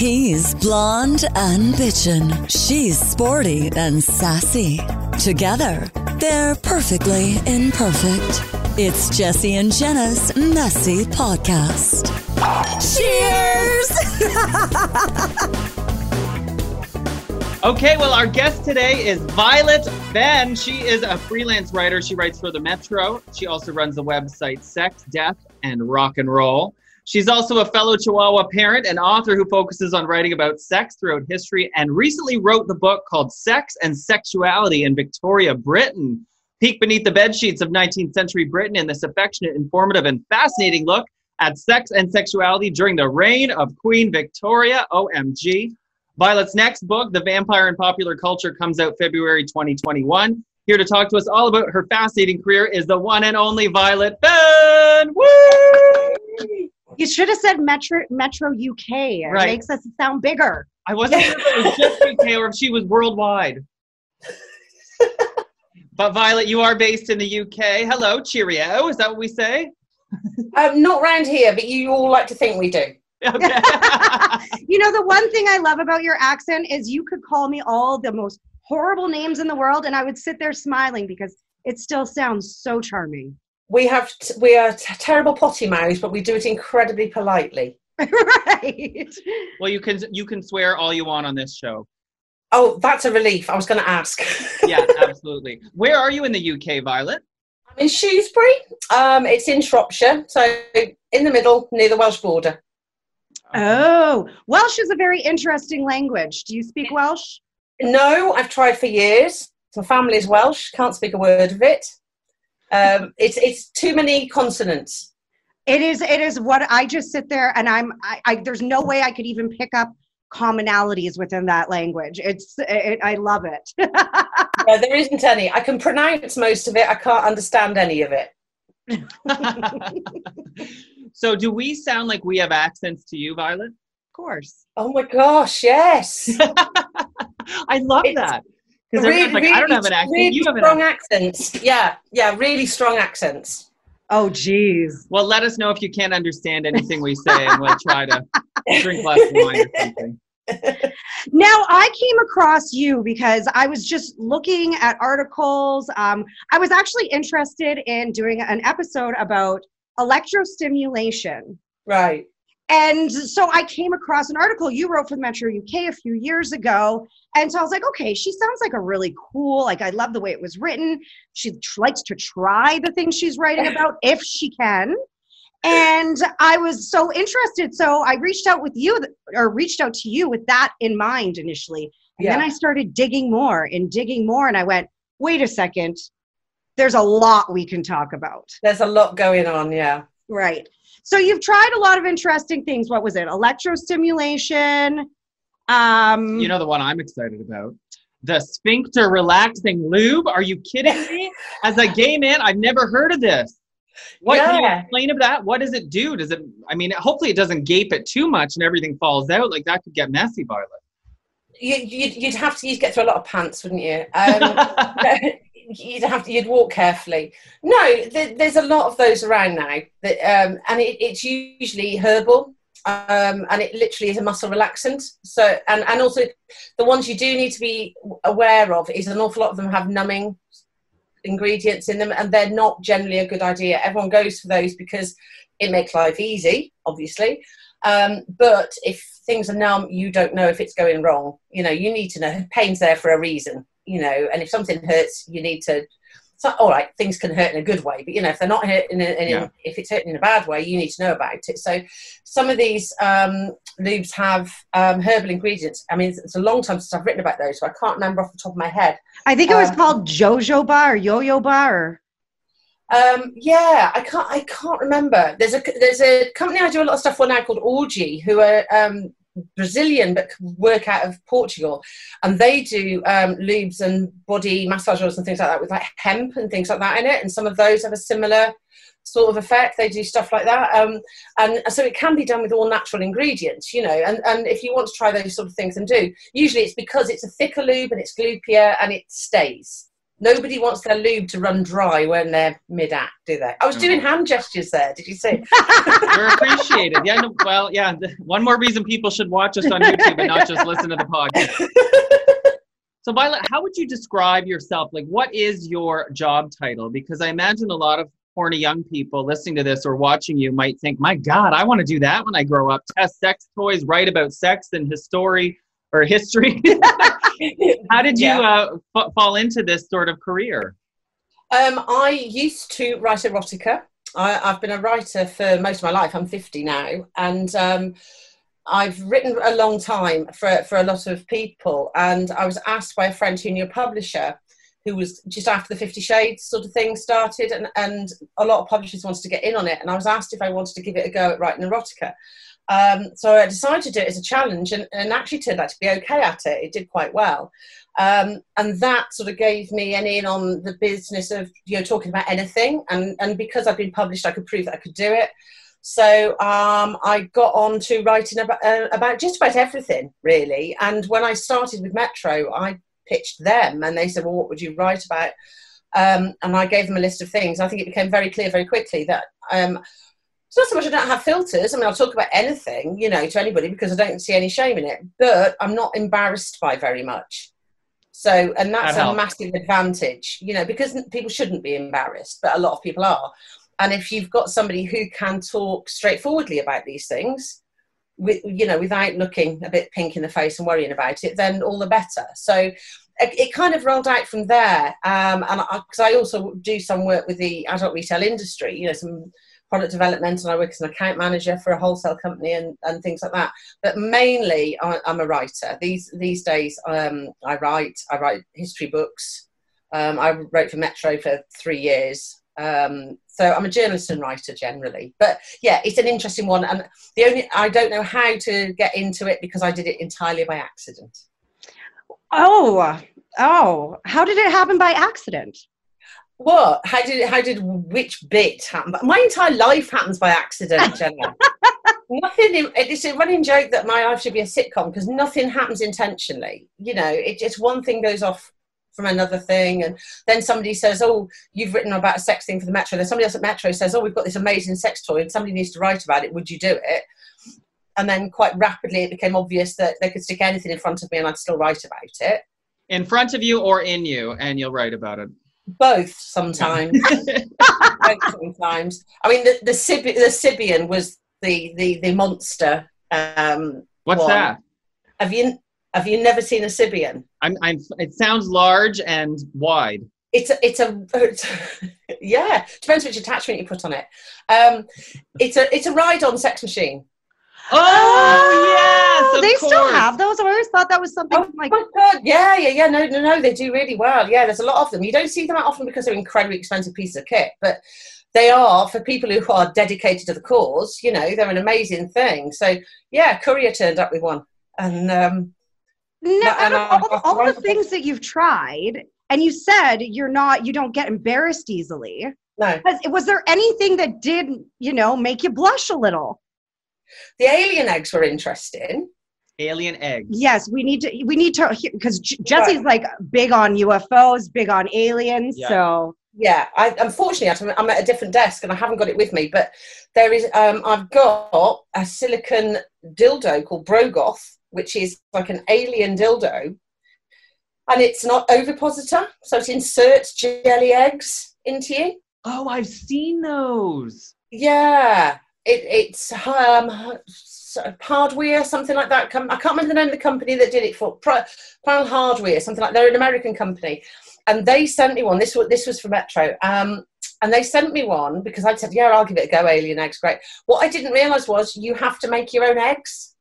He's blonde and bitchin'. She's sporty and sassy. Together, they're perfectly imperfect. It's Jesse and Jenna's messy podcast. Cheers! Okay, well, our guest today is Violet Ben. She is a freelance writer. She writes for the Metro. She also runs the website Sex, Death, and Rock and Roll. She's also a fellow Chihuahua parent and author who focuses on writing about sex throughout history and recently wrote the book called Sex and Sexuality in Victoria, Britain. Peek beneath the bed sheets of 19th century Britain in this affectionate, informative, and fascinating look at sex and sexuality during the reign of Queen Victoria. OMG. Violet's next book, The Vampire in Popular Culture, comes out February 2021. Here to talk to us all about her fascinating career is the one and only Violet Fenn. Woo! You should have said Metro Metro UK. It Right. makes us sound bigger. I wasn't sure if it was just UK or if she was worldwide. but Violet, you are based in the UK. Hello, cheerio. Is that what we say? Um, not round here, but you all like to think we do. Okay. you know, the one thing I love about your accent is you could call me all the most horrible names in the world, and I would sit there smiling because it still sounds so charming. We have t- we are t- terrible potty mouths, but we do it incredibly politely. right. well, you can you can swear all you want on this show. Oh, that's a relief. I was going to ask. Yeah, absolutely. Where are you in the UK, Violet? I'm in Shrewsbury. Um, it's in Shropshire, so in the middle, near the Welsh border. Oh, Welsh is a very interesting language. Do you speak Welsh? No, I've tried for years. My family's Welsh. Can't speak a word of it. Um, it's it's too many consonants. It is. It is what I just sit there and I'm. I, I there's no way I could even pick up commonalities within that language. It's. It, I love it. No, there isn't any. I can pronounce most of it. I can't understand any of it. so, do we sound like we have accents to you, Violet? of course. Oh my gosh, yes. I love It's that. Because everyone's like, I don't have an accent. Really you have an strong accent. accents. Yeah, yeah, really strong accents. Oh, geez. Well, let us know if you can't understand anything we say, and we'll try to drink less wine or something. Now, I came across you because I was just looking at articles. Um, I was actually interested in doing an episode about electrostimulation. Right. And so I came across an article you wrote for the Metro UK a few years ago. And so I was like, okay, she sounds like a really cool, like I love the way it was written. She tr- likes to try the things she's writing about if she can. And I was so interested. So I reached out with you or reached out to you with that in mind initially. And then I started digging more and digging more. And I went, wait a second, there's a lot we can talk about. There's a lot going on, yeah. Right. So you've tried a lot of interesting things. What was it? Electrostimulation. Um, You know the one I'm excited about? The sphincter relaxing lube. Are you kidding me? As a gay man, I've never heard of this. What can you explain of that? What does it do? Does it? I mean, hopefully it doesn't gape it too much and everything falls out. Like that could get messy, Violet. You, you'd, you'd have to you'd get through a lot of pants, wouldn't you? Um, you'd have to you'd walk carefully. No, there, there's a lot of those around now, that, um, and it, it's usually herbal, um, and it literally is a muscle relaxant. So, and and also the ones you do need to be aware of is an awful lot of them have numbing ingredients in them, and they're not generally a good idea. Everyone goes for those because it makes life easy, obviously. Um, but if things are numb, you don't know if it's going wrong. You know, you need to know pain's there for a reason. You know, and if something hurts, you need to. So, all right, things can hurt in a good way, but you know, if they're not hurting, in, in, Yeah. if it's hurting in a bad way, you need to know about it. So, some of these um, lubes have um, herbal ingredients. I mean, it's, it's a long time since I've written about those, so I can't remember off the top of my head. I think it was um, called Jojoba or Yo-Yo-Ba or Um, yeah, I can't. I can't remember. There's a there's a company I do a lot of stuff for now called Orgie, who are um, Brazilian but work out of Portugal, and they do um, lubes and body massage oils and things like that with like hemp and things like that in it. And some of those have a similar sort of effect. They do stuff like that, um, and so it can be done with all natural ingredients, you know. And and if you want to try those sort of things and do, usually it's because it's a thicker lube and it's gloopier and it stays Nobody wants their lube to run dry when they're mid-act, do they? I was No. doing hand gestures there. Did you see? You're appreciated. Yeah. No, well, yeah. One more reason people should watch us on YouTube and not just listen to the podcast. So, Violet, how would you describe yourself? Like, what is your job title? Because I imagine a lot of horny young people listening to this or watching you might think, my God, I want to do that when I grow up. Test sex toys, write about sex and history or history. how did you Yeah. uh, f- fall into this sort of career? Um, I used to write erotica. I, I've been a writer for most of my life. I'm 50 now, and um, I've written a long time for for a lot of people. And I was asked by a friend who knew a publisher, who was just after the Fifty Shades sort of thing started, and and a lot of publishers wanted to get in on it. And I was asked if I wanted to give it a go at writing erotica. Um, so I decided to do it as a challenge, and, and actually turned out to be okay at it. It did quite well. Um, and that sort of gave me an in on the business of you know talking about anything. And and because I'd been published I could prove that I could do it. So um, I got on to writing about, uh, about just about everything really. And when I started with Metro I pitched them and they said well what would you write about? Um, and I gave them a list of things. I think it became very clear very quickly that um, it's not so much I don't have filters. I mean, I'll talk about anything, you know, to anybody because I don't see any shame in it. But I'm not embarrassed by very much. So, and that's That a massive advantage, you know, because people shouldn't be embarrassed, but a lot of people are. And if you've got somebody who can talk straightforwardly about these things, with, you know, without looking a bit pink in the face and worrying about it, then all the better. So it, it kind of rolled out from there. Um, and because I, also do some work with the adult retail industry, you know, some product development, and I work as an account manager for a wholesale company and, and things like that. But mainly, I, I'm a writer. These these days, um, I write. I write history books. Um, I wrote for Metro for three years. Um, so I'm a journalist and writer generally. But yeah, it's an interesting one, and the only I don't know how to get into it because I did it entirely by accident. Oh, oh, how did it happen by accident? What? How did how did which bit happen? My entire life happens by accident, Jenna. nothing. in- It's a running joke that my life should be a sitcom because nothing happens intentionally. You know, it just one thing goes off from another thing, and then somebody says, "Oh, you've written about a sex thing for the Metro." Then somebody else at Metro says, "Oh, we've got this amazing sex toy, and somebody needs to write about it. Would you do it?" And then quite rapidly, it became obvious that they could stick anything in front of me, and I'd still write about it. In front of you or in you, and you'll write about it. Both sometimes. Both sometimes. I mean, the the, Sib- the Sybian was the the the monster. Um, What's one. that? Have you have you never seen a Sybian? I'm, I'm, it sounds large and wide. It's a, it's a it's, yeah. Depends which attachment you put on it. Um, it's a it's a ride on sex machine. Oh, yes, of they still have those. I always thought that was something Oh like my god! Yeah, yeah, yeah. No, no, no. They do really well. Yeah, there's a lot of them. You don't see them often because they're incredibly expensive pieces of kit, but they are for people who are dedicated to the cause. You know, they're an amazing thing. So yeah, Courier turned up with one, and um, no, no, of all, the, all the things that you've tried, and you said you're not, you don't get embarrassed easily. no, Was, was there anything that did, you know, make you blush a little? The alien eggs were interesting. Alien eggs. Yes, we need to. We need to because Jesse's like big on UFOs, big on aliens. Yeah. So Yeah, I, unfortunately, I'm- I'm at a different desk and I haven't got it with me. But there is, um, I've got a silicon dildo called Brogoth, which is like an alien dildo, and it's not ovipositor, so it inserts jelly eggs into you. Oh, I've seen those. Yeah, it, it's um, hardware, something like that. I can't remember the name of the company that did it for. Pri- Hardware, something like. They're an American company, and they sent me one. This was this was for Metro. Um, and they sent me one because I said, "Yeah, I'll give it a go." Alien eggs, great. What I didn't realise was you have to make your own eggs.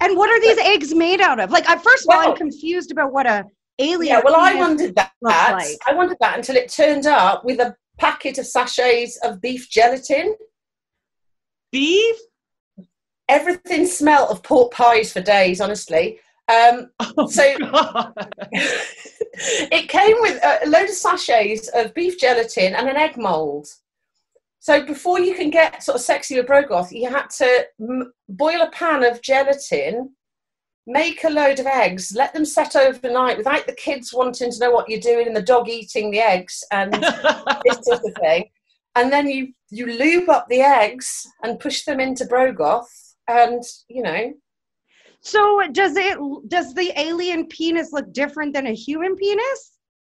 and what are these eggs made out of? Like, first of all, I'm confused about what a alien. Yeah, well, I wondered that. like. I wondered that until it turned up with a packet of sachets of beef gelatin. Beef? Everything smelt of pork pies for days, honestly. Um, Oh, So- it came with a load of sachets of beef gelatin and an egg mold. So before you can get sort of sexy with Brogoth, you had to m- boil a pan of gelatin make a load of eggs, let them set overnight without the kids wanting to know what you're doing and the dog eating the eggs and this sort of thing. And then you you lube up the eggs and push them into Brogoth, and you know. So does it does the alien penis look different than a human penis?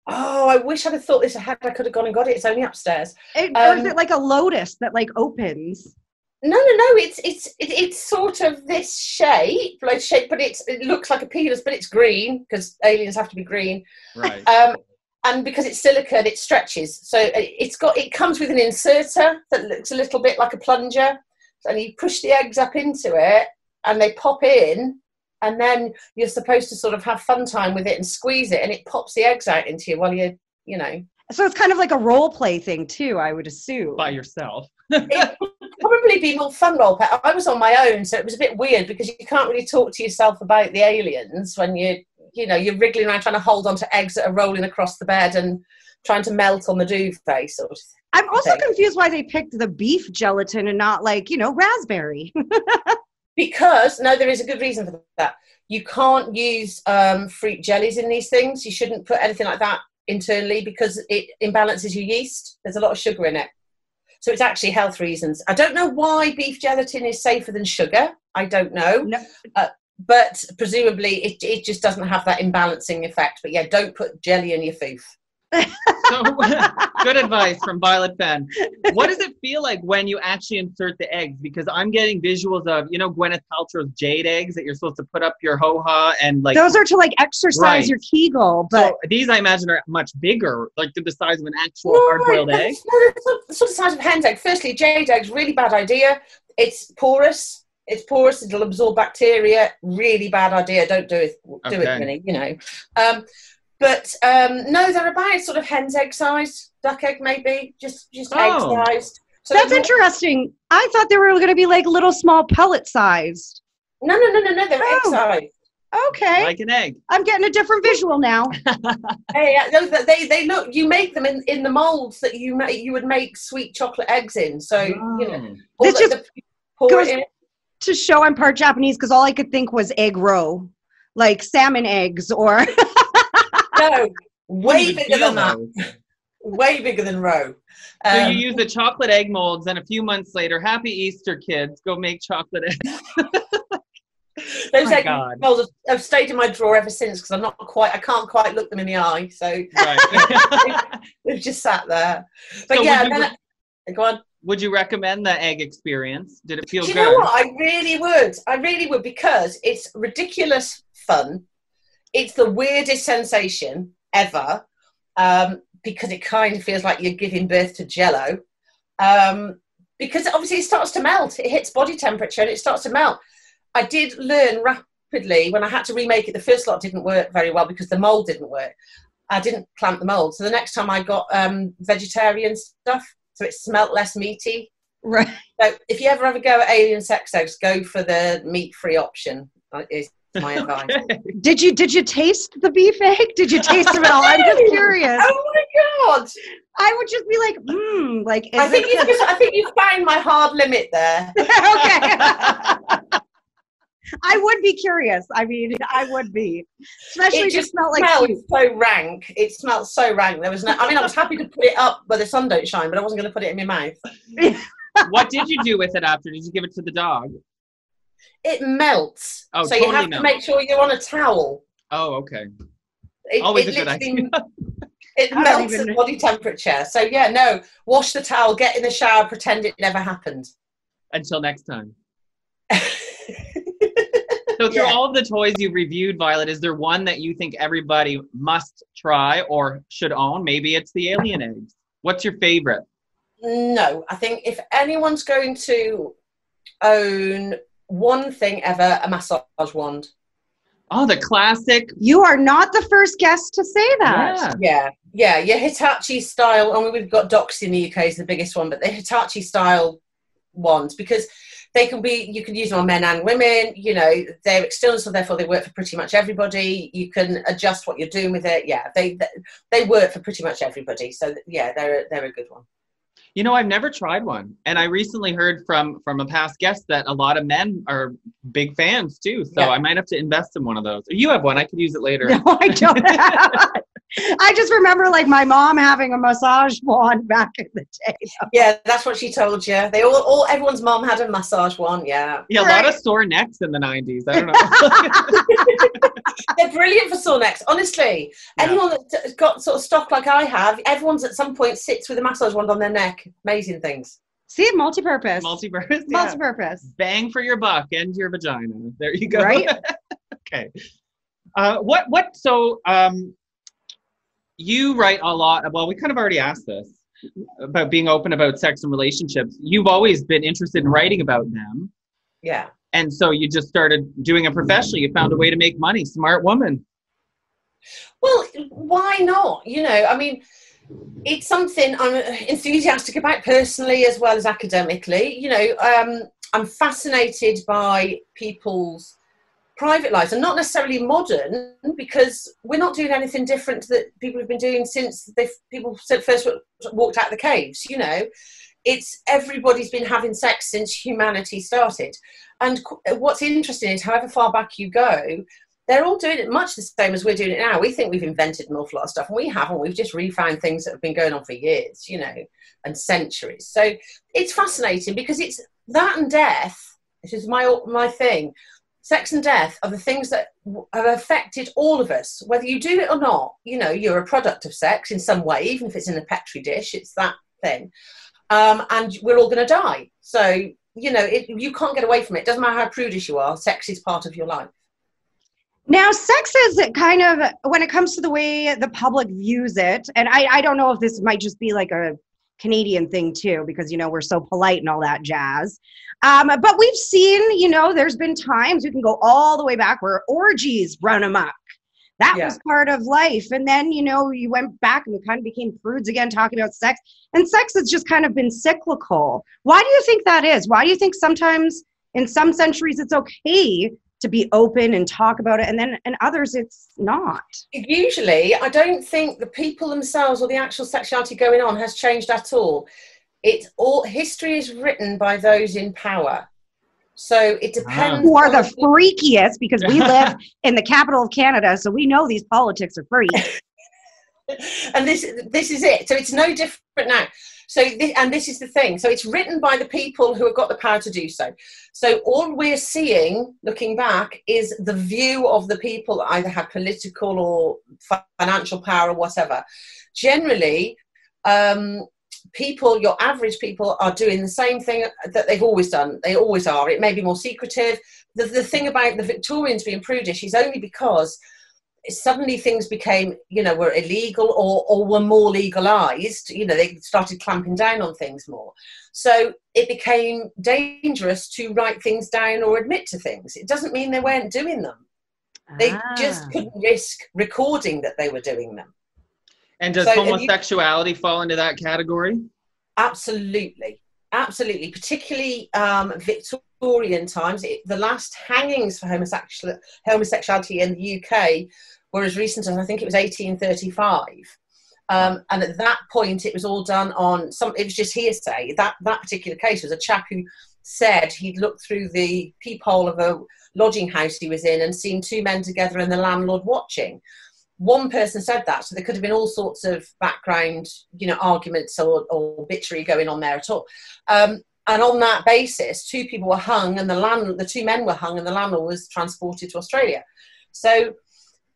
Oh, I wish I'd have thought this ahead. I could have gone and got it. It's only upstairs. It, or is Um, it like a lotus that like opens? No, no, no. It's it's it, it's sort of this shape, like shape, but it's it looks like a penis, but it's green because aliens have to be green. right. Um, and because it's silicone, it stretches. So it- it's got it comes with an inserter that looks a little bit like a plunger, and you push the eggs up into it, and they pop in, and then you're supposed to sort of have fun time with it and squeeze it, and it pops the eggs out into you while you you know. So it's kind of like a role play thing too, I would assume. By yourself. It would probably be more fun role play. I was on my own, so it was a bit weird because you can't really talk to yourself about the aliens when you you know you're wriggling around trying to hold on to eggs that are rolling across the bed and trying to melt on the duvet sort of I'm also confused why they picked the beef gelatin and not like, you know, raspberry. because no there is a good reason for that. You can't use um, fruit jellies in these things. You shouldn't put anything like that internally because it imbalances your yeast. There's a lot of sugar in it. So it's actually health reasons. I don't know why beef gelatin is safer than sugar. I don't know. No. uh, but presumably it, it just doesn't have that imbalancing effect but yeah don't put jelly in your food So, good advice from Violet Fenn. What does it feel like when you actually insert the eggs? Because I'm getting visuals of, you know, Gwyneth Paltrow's jade eggs that you're supposed to put up your ho ha and like. Those are to like exercise Right. your Kegel, but so these, I imagine, are much bigger, like they're the size of an actual hard boiled egg. No, it's not the sort of size of a hen's egg. Firstly, jade egg's really bad idea. It's porous. It's porous. It'll absorb bacteria. Really bad idea. Don't do it. Do Okay. it, really. You know. Um, but um, no, they're about sort of hen's egg size, duck egg maybe, just just Oh. egg sized. So that's they're- interesting. I thought they were going to be like little small pellet sized. No, no, no, no, no. They're egg Oh. sized. Okay. Like an egg. I'm getting a different visual now. Hey, no, they they look. You make them in, in the molds that you make. You would make sweet chocolate eggs in. So you know. Oh. all This the- just the- pour goes- it in. To show I'm part Japanese because all I could think was egg roe, like salmon eggs or No, way bigger feel than that. way bigger than roe. So Um, you use the chocolate egg molds, and a few months later, happy Easter, kids! Go make chocolate eggs. those my egg God. molds have, have stayed in my drawer ever since because I'm not quite, I can't quite look them in the eye, so Right. they've just sat there. But So yeah, would then I- go on. Would you recommend the egg experience? Did it feel Do you good? know what? I really would. I really would because it's ridiculous fun. It's the weirdest sensation ever um, because it kind of feels like you're giving birth to jello. Um, because obviously it starts to melt. It hits body temperature and it starts to melt. I did learn rapidly when I had to remake it. The first lot didn't work very well because the mold didn't work. I didn't plant the mold. So the next time I got um, vegetarian stuff, so it smelt less meaty. right. So if you ever ever go at alien sex eggs, go for the meat-free option. uh, Is my advice. Did you did you taste the beef egg? Did you taste it at all? I'm just curious. oh my god! I would just be like, hmm, like is I think you I think you found my hard limit there. okay. I would be curious. I mean, I would be, especially It just smelled like smelled soup. so rank. It smelled so rank. There was no. I mean, I was happy to put it up where the sun don't shine, but I wasn't going to put it in my mouth. what did you do with it after? Did you give it to the dog? It melts, Oh, so you totally have to make sure you're on a towel. Oh, okay. It, Always it a good idea. It I melts even- at body temperature. So yeah, no. Wash the towel, get in the shower, pretend it never happened. Until next time. So through Yeah. all of the toys you've reviewed, Violet, is there one that you think everybody must try or should own? Maybe it's the alien eggs. What's your favorite? No, I think if anyone's going to own one thing ever, a massage wand. Oh, the classic. You are not the first guest to say that. Yeah. Yeah, yeah, your Hitachi style. I mean, we've got Doxy in the UK is the biggest one, but the Hitachi style ones because they can be. You can use them on men and women. You know, they're external, so therefore they work for pretty much everybody. You can adjust what you're doing with it. Yeah, they they, work for pretty much everybody. So yeah, they're they're a good one. You know, I've never tried one, and I recently heard from from a past guest that a lot of men are big fans too. So Yeah. I might have to invest in one of those. You have one; I could use it later. No, I don't. I just remember like my mom having a massage wand back in the day. Yeah, that's what she told you. They all, all everyone's mom had a massage wand. Yeah, Yeah, a lot of sore necks in the '90s. I don't know. they're brilliant for sore necks. Honestly, Yeah. anyone that's got sort of stock like I have, everyone's at some point sits with a massage wand on their neck. Amazing things. See, multi-purpose. Multiverse. Yeah. Multi-purpose. Bang for your buck and your vagina. There you go. Right? okay. Uh, what? What? So, um, you write a lot. Well, we kind of already asked this about being open about sex and relationships. You've always been interested in writing about them. Yeah. And so you just started doing it professionally. You found a way to make money. Smart woman. Well, why not? You know, I mean, it's something I'm enthusiastic about personally as well as academically. You know, um, I'm fascinated by people's private lives and not necessarily modern because we're not doing anything different that people have been doing since they people first walked out the caves. You know, it's everybody's been having sex since humanity started. And what's interesting is, however far back you go, they're all doing it much the same as we're doing it now. We think we've invented an awful lot of stuff, and we haven't. We've just refound things that have been going on for years, you know, and centuries. So it's fascinating because it's that and death. This is my my thing. Sex and death are the things that have affected all of us, whether you do it or not. You know, you're a product of sex in some way, even if it's in a petri dish. It's that thing, um, and we're all going to die. So you know, it, you can't get away from it. Doesn't matter how prudish you are. Sex is part of your life. Now, sex is kind of when it comes to the way the public views it, and I, I don't know if this might just be like a Canadian thing too, because you know we're so polite and all that jazz. Um, but we've seen, you know, there's been times we can go all the way back where orgies run amok. That Yeah. was part of life, and then you know you went back and we kind of became prudes again, talking about sex. And sex has just kind of been cyclical. Why do you think that is? Why do you think sometimes in some centuries it's okay to be open and talk about it and then in others it's not. Usually i don't think the people themselves or the actual sexuality going on has changed at all. It's all history is written by those in power. So it ah. depends who are the freakiest because we live in the capital of canada so we know these politics are free. And this this is it. So it's no different now so thi- and this is the thing. So it's written by the people who have got the power to do so. So all we're seeing looking back is the view of the people that either have political or financial power or whatever. Generally um, people your average people are doing the same thing that they've always done. They always are. It may be more secretive. The, the thing about the victorians being prudish is only because suddenly things became you know were illegal or or were more legalized you know they started clamping down on things more. So it became dangerous to write things down or admit to things. It doesn't mean they weren't doing them. They Ah. just couldn't risk recording that they were doing them. And does So, and you- homosexuality fall into that category? absolutely. Absolutely. Particularly um, victorian times it, the last hangings for homosexual, homosexuality in the uk were as recent as i think it was 1835 um, and at that point it was all done on some it was just hearsay. That that particular case was a chap who said he'd looked through the peephole of a lodging house he was in and seen two men together and the landlord watching. One person said that, so there could have been all sorts of background, you know, arguments or, or bitchery going on there at all. Um, and on that basis, two people were hung, and the land, the two men were hung, and the landlord was transported to Australia. So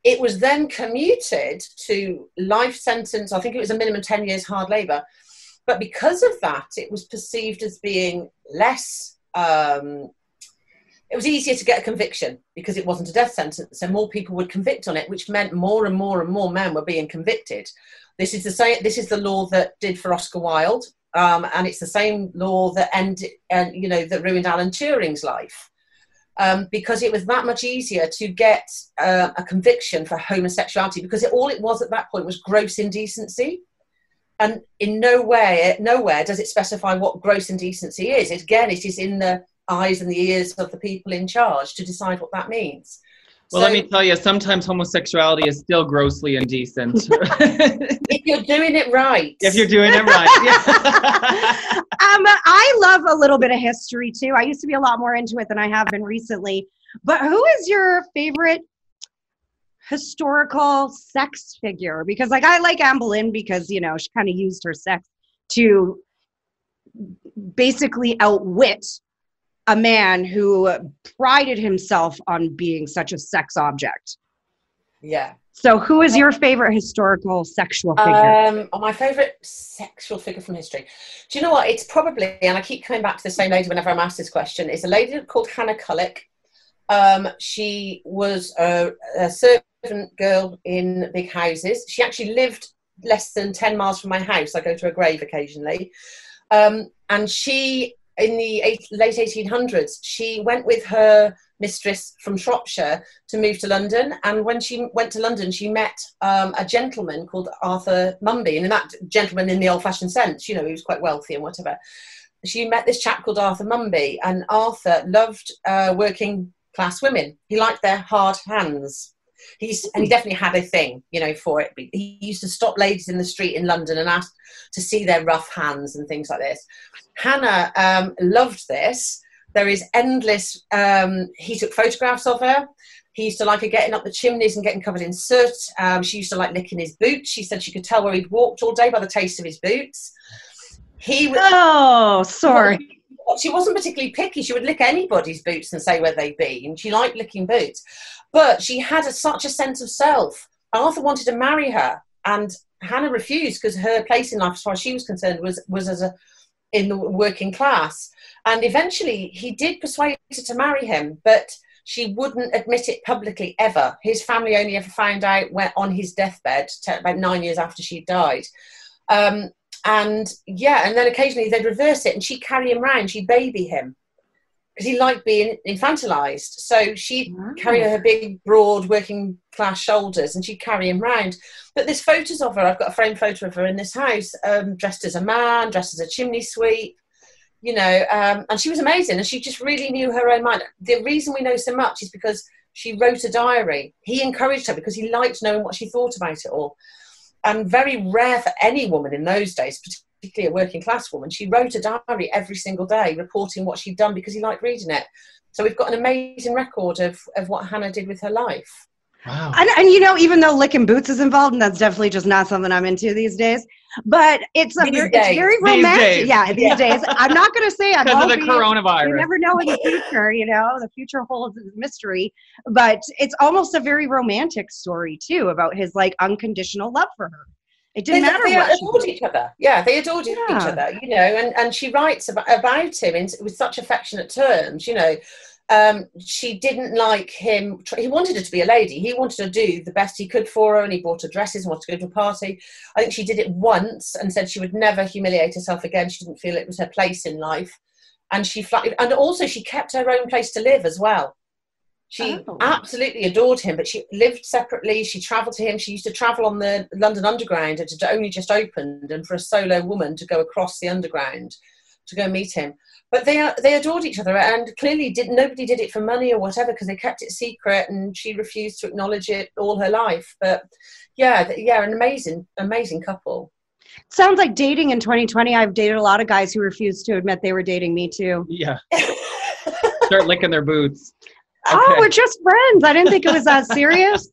it was then commuted to life sentence. I think it was a minimum ten years hard labour, but because of that, it was perceived as being less. Um, it was easier to get a conviction because it wasn't a death sentence, so more people would convict on it, which meant more and more and more men were being convicted. This is the same. This is the law that did for Oscar Wilde, um, and it's the same law that ended, and you know, that ruined Alan Turing's life. Um, because it was that much easier to get uh, a conviction for homosexuality because it, all it was at that point was gross indecency. And in no way nowhere does it specify what gross indecency is. Again it is in the eyes and the ears of the people in charge to decide what that means Well, So- let me tell you, sometimes homosexuality is still grossly indecent if you're doing it right. if you're doing it right. Yeah. um, I love a little bit of history too. I used to be a lot more into it than I have been recently. But who is your favorite historical sex figure? Because like I like Anne Boleyn because you know she kind of used her sex to basically outwit a man who prided himself on being such a sex object. yeah. So, who is your favorite historical sexual figure? Um, oh, my favourite sexual figure from history. Do you know what? It's probably, and I keep coming back to the same lady whenever I'm asked this question. It's a lady called Hannah Cullwick. Um, she was a, a servant girl in big houses. She actually lived less than 10 miles from my house. I go to her grave occasionally. Um, and she, in the late 1800s, she went with her mistress from Shropshire to move to London. And when she went to London, she met um, a gentleman called Arthur Munby. And that gentleman, in the old fashioned sense, you know, he was quite wealthy and whatever. She met this chap called Arthur Munby, and Arthur loved uh, working class women. He liked their hard hands. He's, and he definitely had a thing, you know, for it. He used to stop ladies in the street in London and ask to see their rough hands and things like this. Hannah um, loved this. There is endless. Um, he took photographs of her. He used to like her getting up the chimneys and getting covered in soot. Um, she used to like licking his boots. She said she could tell where he'd walked all day by the taste of his boots. He was, Oh, sorry. She wasn't particularly picky. She would lick anybody's boots and say where they'd been. She liked licking boots, but she had a, such a sense of self. Arthur wanted to marry her, and Hannah refused because her place in life, as far as she was concerned, was was as a in the working class. And eventually, he did persuade her to marry him, but she wouldn't admit it publicly ever. His family only ever found out when on his deathbed, about nine years after she died. Um, and yeah, and then occasionally they'd reverse it, and she'd carry him round, she'd baby him because he liked being infantilized. So she'd Wow. carry her big, broad, working class shoulders, and she'd carry him round. But there's photos of her. I've got a framed photo of her in this house, um, dressed as a man, dressed as a chimney sweep. You know, um, and she was amazing, and she just really knew her own mind. The reason we know so much is because she wrote a diary. He encouraged her because he liked knowing what she thought about it all and very rare for any woman in those days, particularly a working class woman. She wrote a diary every single day reporting what she'd done because he liked reading it. So we've got an amazing record of, of what Hannah did with her life. Wow. And, and you know, even though licking boots is involved, and that's definitely just not something I'm into these days. But it's a These ver- it's very romantic. days. Yeah, these Yeah. days. I'm not going to say I Because of the coronavirus. You never know in the future. You know, the future holds its mystery. But it's almost a very romantic story too about his like unconditional love for her. It didn't matter they what adored did. each other. Yeah, they adored each other, you know, and, and she writes about, about him in, with such affectionate terms, you know. Um, she didn't like him. He wanted her to be a lady. He wanted to do the best he could for her, and he bought her dresses and wanted to go to a party. I think she did it once and said she would never humiliate herself again. She didn't feel it was her place in life, and she flat, and also she kept her own place to live as well. She Oh. absolutely adored him, but she lived separately. She travelled to him. She used to travel on the London Underground. It had only just opened, and for a solo woman to go across the Underground to go meet him. But they they adored each other, and clearly did nobody did it for money or whatever because they kept it secret, and she refused to acknowledge it all her life. But yeah, yeah, an amazing amazing couple. Sounds like dating in 2020. I've dated a lot of guys who refused to admit they were dating me too. Yeah. Start licking their boots. Oh, we're just friends. I didn't think it was that serious.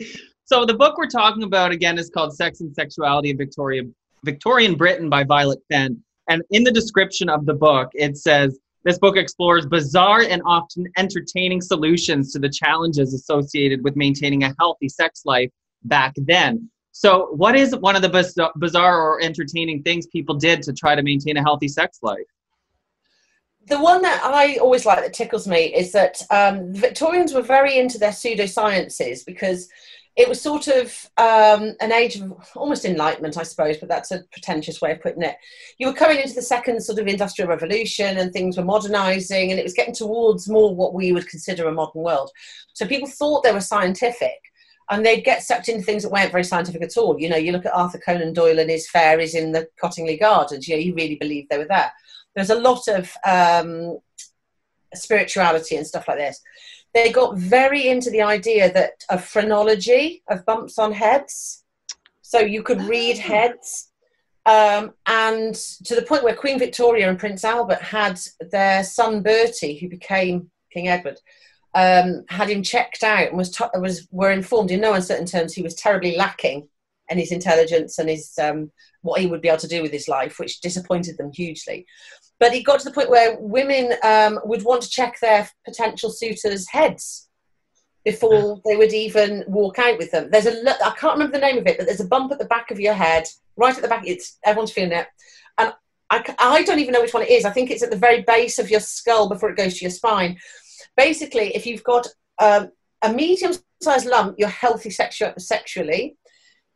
So the book we're talking about again is called Sex and Sexuality in Victoria, Victorian Britain by Violet Fenn. And in the description of the book, it says this book explores bizarre and often entertaining solutions to the challenges associated with maintaining a healthy sex life back then. So, what is one of the biz- bizarre or entertaining things people did to try to maintain a healthy sex life? the one that I always like that tickles me is that um, Victorians were very into their pseudosciences because it was sort of um, an age of almost enlightenment, I suppose, but that's a pretentious way of putting it. You were coming into the second sort of industrial revolution and things were modernizing and it was getting towards more what we would consider a modern world. So people thought they were scientific and they'd get sucked into things that weren't very scientific at all. You know, you look at Arthur Conan Doyle and his fairies in the Cottingley Gardens, you know, he really believed they were there there's a lot of um, spirituality and stuff like this. They got very into the idea that of phrenology, of bumps on heads. So you could read Ah. heads. Um, and to the point where Queen Victoria and Prince Albert had their son Bertie, who became King Edward, um, had him checked out and was, t- was were informed in no uncertain terms he was terribly lacking in his intelligence and his um, what he would be able to do with his life, which disappointed them hugely. But it got to the point where women um, would want to check their potential suitors' heads before they would even walk out with them. There's a lo- I can't remember the name of it, but there's a bump at the back of your head, right at the back. It's everyone's feeling it, and I, I don't even know which one it is. I think it's at the very base of your skull before it goes to your spine. Basically, if you've got um, a medium-sized lump, you're healthy sexu- sexually.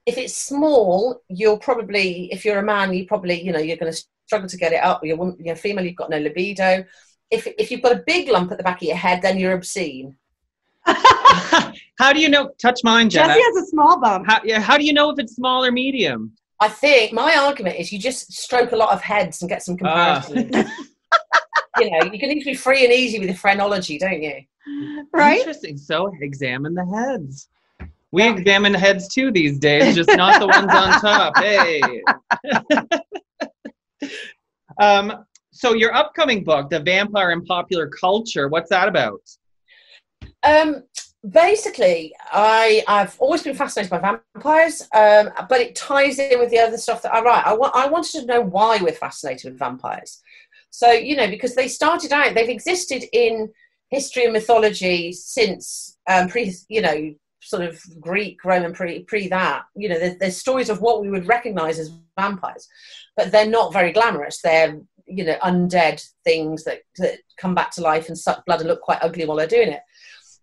If it's small, you're probably, if you're a man, you probably, you know, you're going to struggle to get it up. You're, wom- you're female, you've got no libido. If, if you've got a big lump at the back of your head, then you're obscene. how do you know? Touch mine, Jenna. Jesse has a small bump. How, yeah, how do you know if it's small or medium? I think my argument is you just stroke a lot of heads and get some Ah. comparisons. you know, you can need to be free and easy with the phrenology, don't you? Right? Interesting. So examine the heads. We examine heads too these days, just not the ones on top. Hey. um, so your upcoming book, The Vampire in Popular Culture, what's that about? Um, basically, I I've always been fascinated by vampires, um, but it ties in with the other stuff that I write. I want I wanted to know why we're fascinated with vampires. So you know, because they started out, they've existed in history and mythology since um, pre, you know, sort of Greek, Roman, pre pre that. You know, there's, there's stories of what we would recognise as vampires, but they're not very glamorous. They're you know undead things that, that come back to life and suck blood and look quite ugly while they're doing it.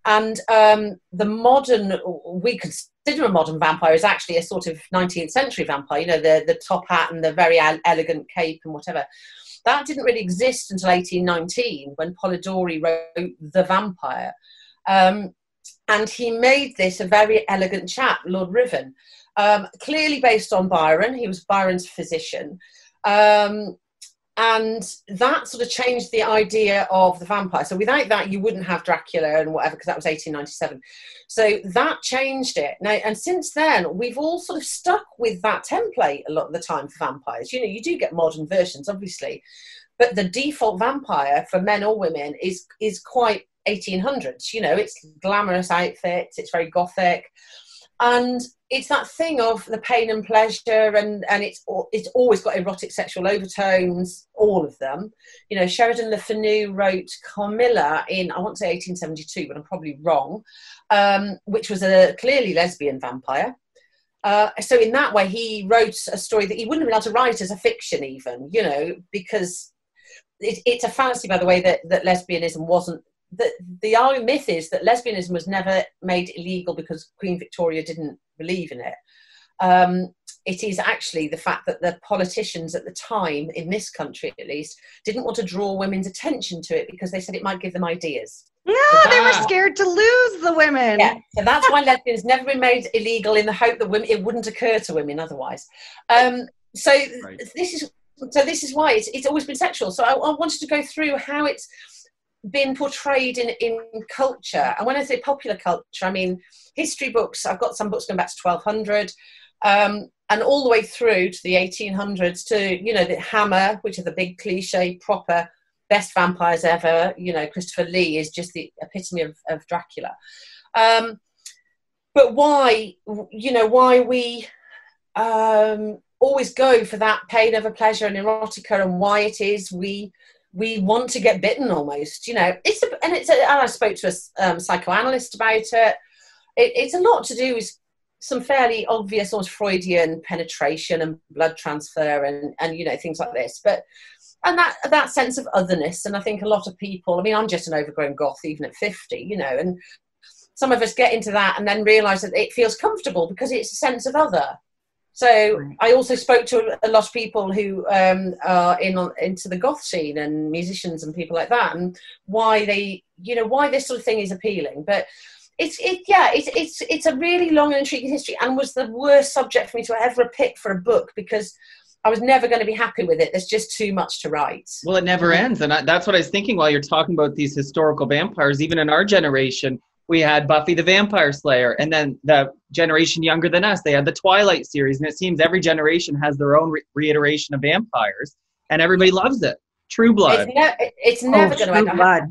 And um, the modern, we consider a modern vampire is actually a sort of 19th century vampire, you know, the, the top hat and the very elegant cape and whatever. That didn't really exist until 1819 when Polidori wrote The Vampire. Um, and he made this a very elegant chap, Lord Ruthven, um, clearly based on Byron. He was Byron's physician. Um, and that sort of changed the idea of the vampire. So without that, you wouldn't have Dracula and whatever, because that was 1897. So that changed it. Now, and since then, we've all sort of stuck with that template a lot of the time for vampires. You know, you do get modern versions, obviously, but the default vampire for men or women is is quite 1800s. You know, it's glamorous outfits, it's very gothic, and it's that thing of the pain and pleasure and and it's it's always got erotic sexual overtones all of them you know sheridan le fanu wrote carmilla in i want to say 1872 but i'm probably wrong um, which was a clearly lesbian vampire uh, so in that way he wrote a story that he wouldn't have been able to write as a fiction even you know because it, it's a fallacy by the way that, that lesbianism wasn't the, the our myth is that lesbianism was never made illegal because Queen Victoria didn't believe in it. Um, it is actually the fact that the politicians at the time, in this country at least, didn't want to draw women's attention to it because they said it might give them ideas. No, they were scared to lose the women. Yeah, so that's why lesbian has never been made illegal in the hope that women it wouldn't occur to women otherwise. Um, so Right. this is so this is why it's, it's always been sexual. So I, I wanted to go through how it's been portrayed in, in culture. And when I say popular culture, I mean history books. I've got some books going back to 1200 um, and all the way through to the 1800s to, you know, the Hammer, which are the big cliche, proper, best vampires ever. You know, Christopher Lee is just the epitome of, of Dracula. Um, but why, you know, why we um, always go for that pain over pleasure and erotica and why it is we we want to get bitten almost you know. It's a, and it's a, and i spoke to a um, psychoanalyst about it. it it's a lot to do with some fairly obvious sort of freudian penetration and blood transfer and and you know things like this. But and that that sense of otherness and i think a lot of people i mean i'm just an overgrown goth even at 50 you know and some of us get into that and then realize that it feels comfortable because it's a sense of other so I also spoke to a lot of people who um, are in on, into the goth scene and musicians and people like that, and why they, you know, why this sort of thing is appealing. But it's, it, yeah, it's, it's, it's a really long and intriguing history, and was the worst subject for me to ever pick for a book because I was never going to be happy with it. There's just too much to write. Well, it never ends. And I, that's what I was thinking while you're talking about these historical vampires. Even in our generation, we had Buffy the Vampire Slayer. And then the generation younger than us, they had the Twilight series. And it seems every generation has their own re- reiteration of vampires. And everybody loves it. True Blood. It's, ne- it's never oh, going to True end. Blood.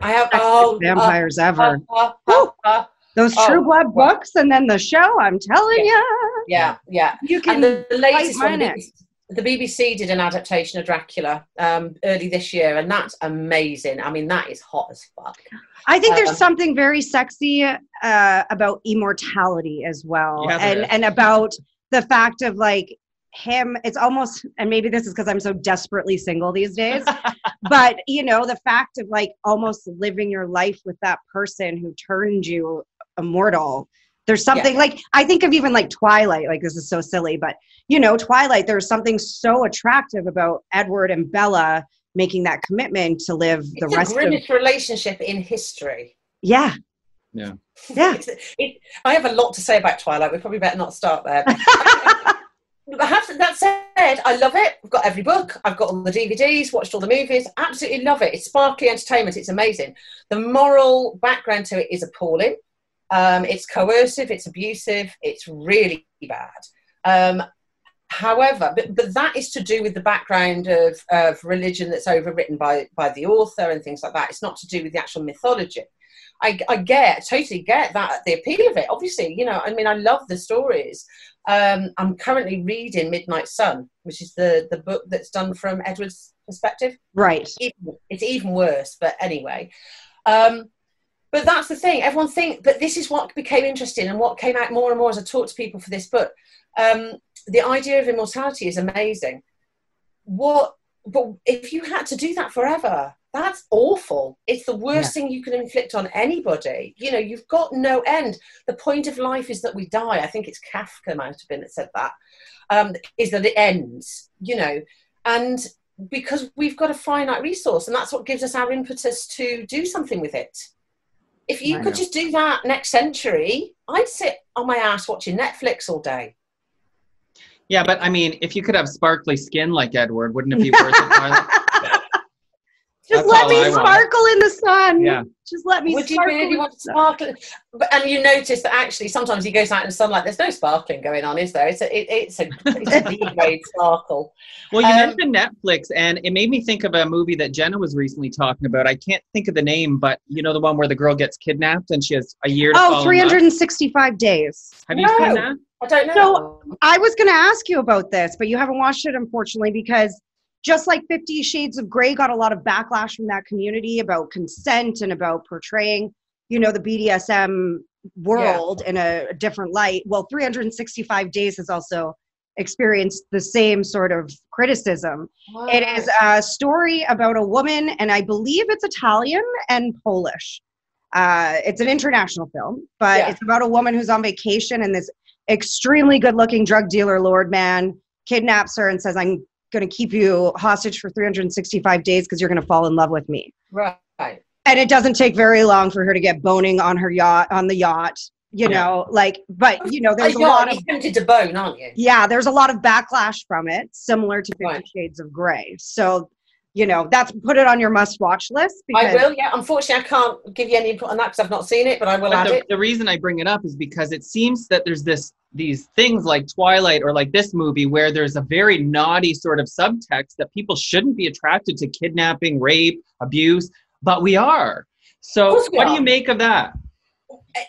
I have Best oh, vampires ever. uh, uh, uh, Those oh, True Blood well. books and then the show. I'm telling you, yeah, yeah. you can And the, the latest fight one, my the, the BBC did an adaptation of Dracula um, early this year, and that's amazing. I mean, that is hot as fuck. I think Um, there's something very sexy uh, about immortality as well, Yeah, and is. and about the fact of like him. It's almost, and maybe this is because I'm so desperately single these days, but you know, the fact of like almost living your life with that person who turned you immortal. There's something like I think of even like Twilight. Like this is so silly, but you know, Twilight. There's something so attractive about Edward and Bella making that commitment to live the It's the rest of grimmest relationship in history. yeah Yeah. Yeah. It's- it, I have a lot to say about Twilight. We probably better not start there. But I have to, that said, I love it. I've got every book. I've got all the DVDs. Watched all the movies. Absolutely love it. It's sparkly entertainment. It's amazing. The moral background to it is appalling. Um, it's coercive. It's abusive. It's really bad. Um, however, but, but that is to do with the background of, of religion that's overwritten by by the author and things like that. It's not to do with the actual mythology. I, I get totally get that the appeal of it. Obviously, you know, I mean, I love the stories. Um, I'm currently reading Midnight Sun, which is the the book that's done from Edward's perspective. right Even, it's even worse, but anyway. Um, but that's the thing. Everyone think, but this is what became interesting and what came out more and more as I talked to people for this book. Um, the idea of immortality is amazing. What, but if you had to do that forever, that's awful. It's the worst thing you can inflict on anybody. You know, you've got no end. The point of life is that we die. I think it's Kafka might have been that said that. Um, is that it ends. You know, and because we've got a finite resource, and that's what gives us our impetus to do something with it. If you I could know. just do that next century, I'd sit on my ass watching Netflix all day. Yeah, but I mean, if you could have sparkly skin like Edward, wouldn't it be worth it, Twilight? Just That's let me I want. sparkle in the sun. Yeah. Just let me Would you sparkle. in really want to sparkle? But, and you notice that actually sometimes he goes out in the sunlight. There's no sparkling going on, is there? It's a it, it's a it's a B grade sparkle. Well, you Um, mentioned Netflix, and it made me think of a movie that Jenna was recently talking about. I can't think of the name, but you know the one where the girl gets kidnapped and she has a year to Oh, in love? 365 days. Have you No. seen that? I don't know. So I was going to ask you about this, but you haven't watched it, unfortunately, because just like Fifty Shades of Grey got a lot of backlash from that community about consent and about portraying, you know, the BDSM world in a, a different light. Well, 365 Days has also experienced the same sort of criticism. It is a story about a woman, and I believe it's Italian and Polish. Uh, it's an international film, but Yeah. it's about a woman who's on vacation, and this extremely good looking drug dealer, Lord Man, kidnaps her and says, I'm going to keep you hostage for 365 days because you're going to fall in love with me. right. And it doesn't take very long for her to get boning on her yacht, on the yacht, you Yeah. know, like, but, you know, there's a lot of tempted to bone, aren't you? yeah, there's a lot of backlash from it, similar to Fifty Right. Shades of Grey. So, you know, that's put it on your must watch list because I will. Yeah. Unfortunately, I can't give you any input on that because I've not seen it, but I will But add the, it. the reason I bring it up is because it seems that there's this these things like Twilight or like this movie where there's a very naughty sort of subtext that people shouldn't be attracted to kidnapping, rape, abuse, but we are. So we what do you make of that?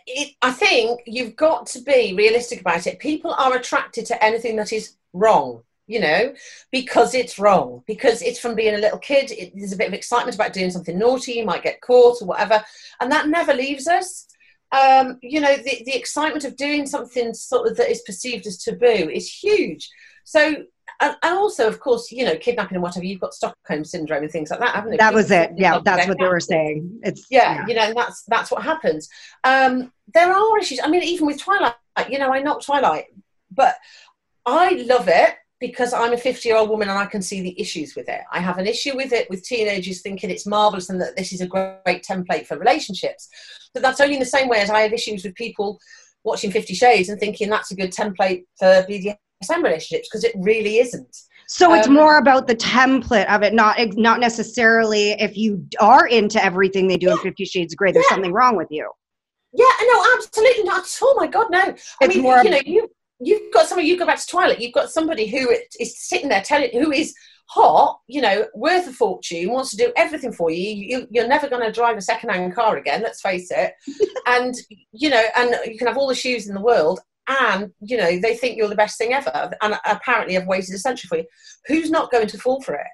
it, I think you've got to be realistic about it. People are attracted to anything that is wrong, you know, because it's wrong, because it's from being a little kid. It, there's a bit of excitement about doing something naughty, you might get caught or whatever, and that never leaves us. Um, you know, the, the excitement of doing something sort of that is perceived as taboo is huge. So, and, and also, of course, you know, kidnapping and whatever, you've got Stockholm syndrome and things like that, haven't you? that was it. Yeah, that's what they were saying. It's yeah, you know, and that's that's what happens. Um, there are issues. I mean, even with Twilight, you know, I knock Twilight, but I love it because I'm a 50 year old woman and I can see the issues with it. I have an issue with it with teenagers thinking it's marvelous and that this is a great template for relationships. But that's only in the same way as I have issues with people watching Fifty Shades and thinking that's a good template for BDSM relationships because it really isn't. So it's Um, more about the template of it, not not necessarily if you are into everything they do in Fifty Shades of Grey. There's Yeah. something wrong with you. Yeah, no, absolutely not. Oh my God, no. I It's mean, more- you know, you you've got somebody. You go back to Twilight. You've got somebody who is sitting there telling who is hot, you know, worth a fortune, wants to do everything for you. you you're never going to drive a second-hand car again. Let's face it. and you know, and you can have all the shoes in the world. And you know they think you're the best thing ever, and apparently have waited a century for you. Who's not going to fall for it?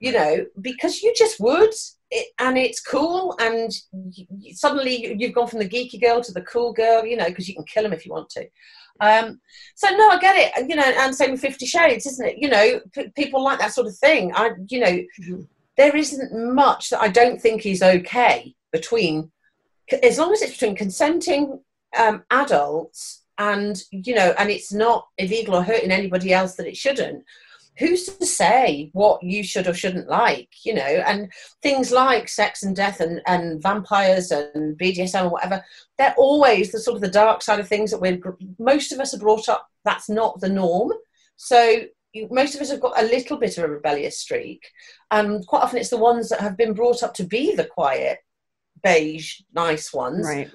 You know, because you just would, it, and it's cool. And suddenly you've gone from the geeky girl to the cool girl. You know, because you can kill them if you want to. Um, so no, I get it. You know, and same with Fifty Shades, isn't it? You know, p- people like that sort of thing. I, you know, Mhm. there isn't much that I don't think is okay between, as long as it's between consenting um, adults and you know, and it's not illegal or hurting anybody else that it shouldn't. Who's to say what you should or shouldn't like? You know, and things like sex and death and, and vampires and BDSM and whatever, they're always the sort of the dark side of things that we're most of us are brought up. That's not the norm. So you, most of us have got a little bit of a rebellious streak, and quite often it's the ones that have been brought up to be the quiet, beige, nice ones Right.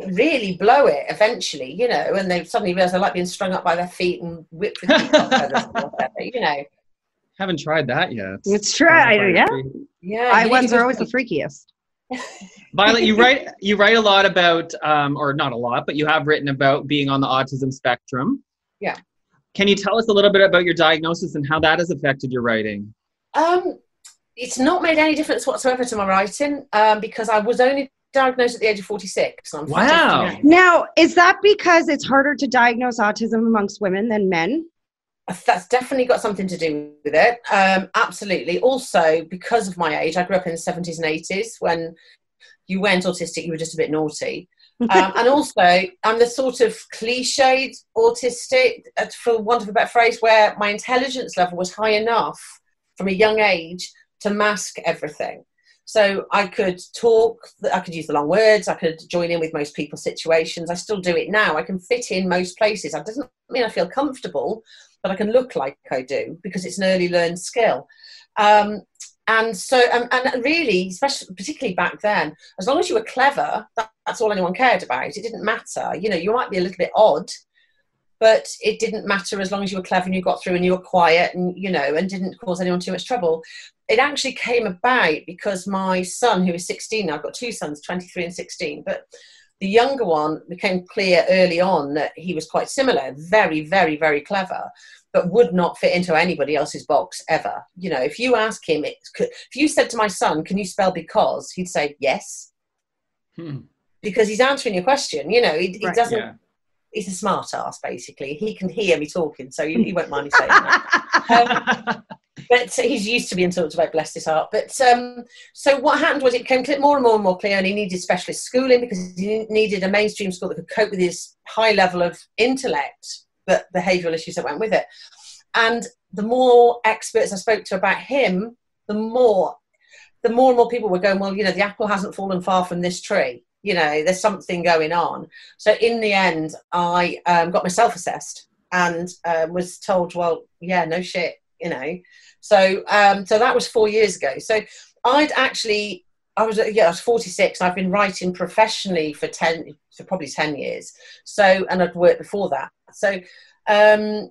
Really blow it eventually, you know, and they suddenly realise they like being strung up by their feet and whipped with feathers whatever, you know. Haven't tried that yet. It's true. I- yeah. Yeah, I ones are always the freakiest. Violet, you write you write a lot about, um, or not a lot, but you have written about being on the autism spectrum. Yeah. Can you tell us a little bit about your diagnosis and how that has affected your writing? Um, it's not made any difference whatsoever to my writing um, because I was only diagnosed at the age of 46. And I'm Wow. 59. Now, is that because it's harder to diagnose autism amongst women than men? That's definitely got something to do with it. Um, absolutely. Also, because of my age, I grew up in the 70s and 80s when you weren't autistic, you were just a bit naughty. Um, and also, I'm the sort of cliched autistic, uh, for want of a better phrase, where my intelligence level was high enough from a young age to mask everything. So I could talk, I could use the long words, I could join in with most people's situations. I still do it now. I can fit in most places. That doesn't mean I feel comfortable, but I can look like I do because it's an early learned skill. Um, and so, um, and really, especially particularly back then, as long as you were clever, that, that's all anyone cared about. It didn't matter. You know, you might be a little bit odd, but it didn't matter as long as you were clever and you got through and you were quiet and you know and didn't cause anyone too much trouble. It actually came about because my son, who is 16 now, I've got two sons, 23 and 16, but the younger one became clear early on that he was quite similar, very, very, very clever, but would not fit into anybody else's box ever. You know, if you ask him, it, if you said to my son, "Can you spell because?" he'd say yes Hmm. because he's answering your question. You know, he, he doesn't. Yeah. He's a smart ass, basically. He can hear me talking, so he, he won't mind me saying that. Um, but he's used to being talked about, bless his heart. But um, so what happened was it became clear, more and more and more clear, and he needed specialist schooling because he needed a mainstream school that could cope with his high level of intellect, but behavioural issues that went with it. And the more experts I spoke to about him, the more, the more and more people were going, well, you know, the apple hasn't fallen far from this tree. You know, there's something going on. So in the end, I um, got myself assessed and uh, was told, well, yeah, no shit, you know. So um, so that was four years ago. So I'd actually I was yeah I was 46. I've been writing professionally for ten for probably ten years. So and I'd worked before that. So um,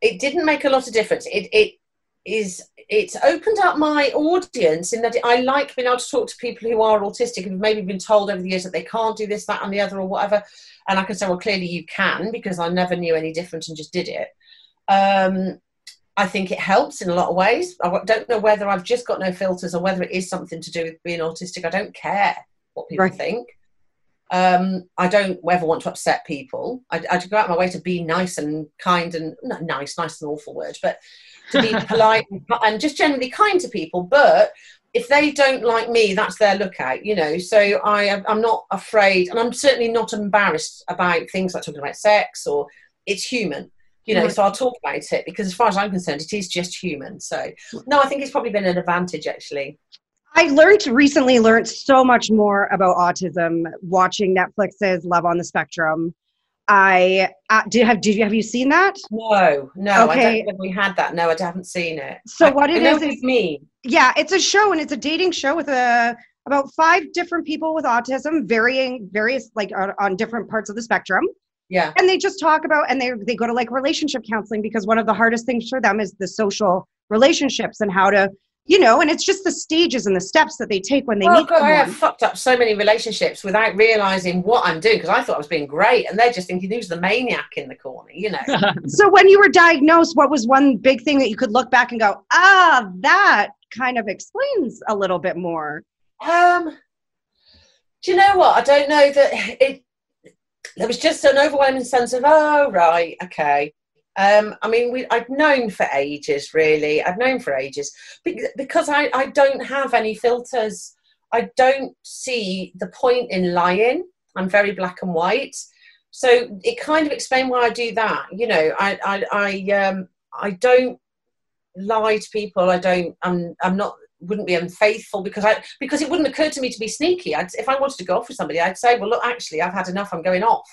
it didn't make a lot of difference. It it is it's opened up my audience in that I like being able to talk to people who are autistic and maybe been told over the years that they can't do this, that, and the other, or whatever. And I can say, well, clearly you can because I never knew any different and just did it. Um, I think it helps in a lot of ways. I don't know whether I've just got no filters or whether it is something to do with being autistic. I don't care what people Right. think. Um, I don't ever want to upset people. I, I go out my way to be nice and kind and not nice, nice is an awful word, but to be polite and, and just generally kind to people. But if they don't like me, that's their lookout, you know. So I, I'm not afraid, and I'm certainly not embarrassed about things like talking about sex or it's human, you know. Right. So I'll talk about it because, as far as I'm concerned, it is just human. So no, I think it's probably been an advantage actually. I learned recently learned so much more about autism watching Netflix's Love on the Spectrum. I uh, did have did you have you seen that? No, no, I Okay. don't think we had that. No, I haven't seen it. So I- what it is is mean. yeah, it's a show and it's a dating show with a about five different people with autism, varying various like on, on different parts of the spectrum. Yeah. and they just talk about and they they go to like relationship counseling because one of the hardest things for them is the social relationships and how to you know and it's just the stages and the steps that they take when they Oh meet god, I have fucked up so many relationships without realizing what I'm doing because I thought I was being great, and they're just thinking who's the maniac in the corner, you know. so when you were diagnosed what was one big thing that you could look back and go ah that kind of explains a little bit more Um, do you know what? I don't know that it. There was just an overwhelming sense of, oh right, okay. Um, I mean, we I've known for ages, really. I've known for ages because I I don't have any filters. I don't see the point in lying. I'm very black and white, so it kind of explained why I do that. You know, I I I um I don't lie to people. I don't. I'm I'm not wouldn't be unfaithful because I because it wouldn't occur to me to be sneaky. I'd, if I wanted to go off with somebody, I'd say, well, look, actually, I've had enough. I'm going off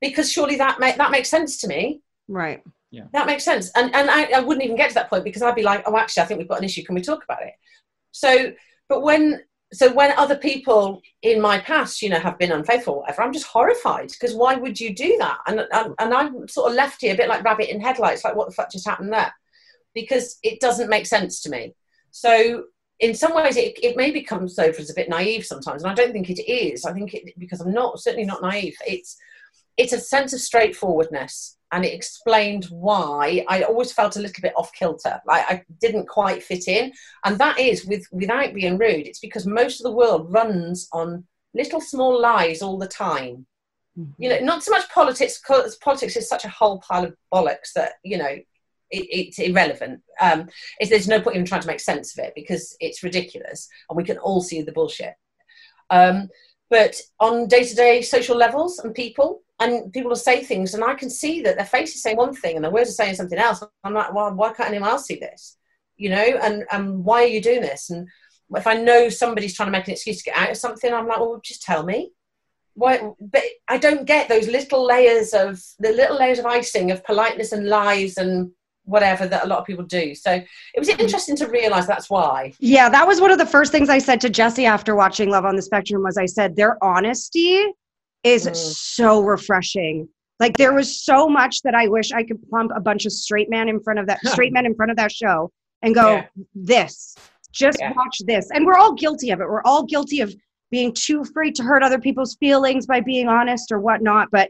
because surely that make, that makes sense to me. Right Yeah. That makes sense, and and I, I wouldn't even get to that point because I'd be like, oh, actually, I think we've got an issue. Can we talk about it? So, but when so when other people in my past, you know, have been unfaithful, or whatever, I'm just horrified because why would you do that? And and, and I'm sort of left here a bit like rabbit in headlights, like what the fuck just happened there? Because it doesn't make sense to me. So in some ways, it, it maybe comes over as a bit naive sometimes, and I don't think it is. I think it because I'm not certainly not naive. It's it's a sense of straightforwardness, and it explained why I always felt a little bit off kilter. Like I didn't quite fit in, and that is with without being rude. It's because most of the world runs on little small lies all the time. You know, not so much politics. Because politics is such a whole pile of bollocks that you know it, it's irrelevant. Um, it's, there's no point even trying to make sense of it because it's ridiculous, and we can all see the bullshit. Um, but on day-to-day social levels and people, and people will say things, and I can see that their face is saying one thing and their words are saying something else. I'm like, well, why can't anyone else see this? You know, and and why are you doing this? And if I know somebody's trying to make an excuse to get out of something, I'm like, well, just tell me. Why? But I don't get those little layers of the little layers of icing of politeness and lies and whatever that a lot of people do. So it was interesting to realise that's why. yeah that was one of the first things i said to jesse after watching love on the spectrum was i said their honesty is Mm. so refreshing like there was so much that i wish i could plump a bunch of straight men in front of that straight men in front of that show and go Yeah. this just Yeah. watch this and we're all guilty of it we're all guilty of being too afraid to hurt other people's feelings by being honest or whatnot but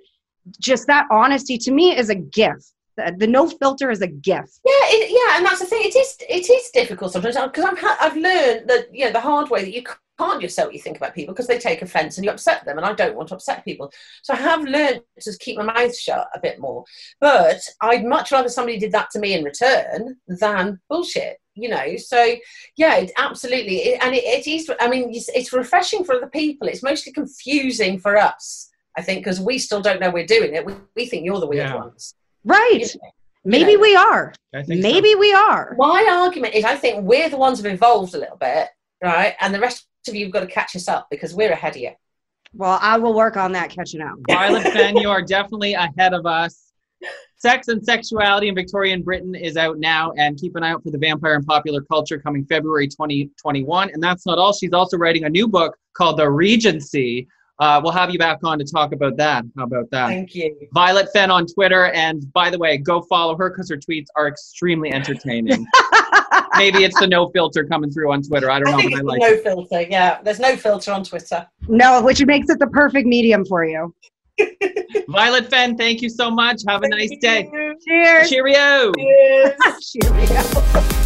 just that honesty to me is a gift the, the no filter is a gift Yeah, it, yeah, and that's the thing. It is it is difficult sometimes because I've I've learned that you know the hard way that you can't just say what you think about people because they take offence and you upset them, and I don't want to upset people. So I have learned to keep my mouth shut a bit more. But I'd much rather somebody did that to me in return than bullshit. You know, so yeah, it, absolutely, it, and it, it is. I mean, it's, it's refreshing for other people. It's mostly confusing for us, I think, because we still don't know we're doing it. We, we think you're the weird Yeah. ones. right You know? maybe know. we are I think so. maybe we are My argument is I think we're the ones who've evolved a little bit, right? And the rest of you have got to catch us up because we're ahead of you. Well, I will work on that catching up. Violet Fenn, you are definitely ahead of us. Sex and Sexuality in Victorian Britain is out now, and keep an eye out for the Vampire in Popular Culture coming February 2021. And that's not all. She's also writing a new book called The Regency. Uh, we'll have you back on to talk about that. How about that? Thank you. Violet Fenn on Twitter. And by the way, go follow her because her tweets are extremely entertaining. Maybe it's the no filter coming through on Twitter. I don't I know, think but I it's like no it. filter. Yeah, there's no filter on Twitter. no, which makes it the perfect medium for you. Violet Fenn, thank you so much. Have a nice day. You. Cheers. Cheerio. Cheers. Cheerio.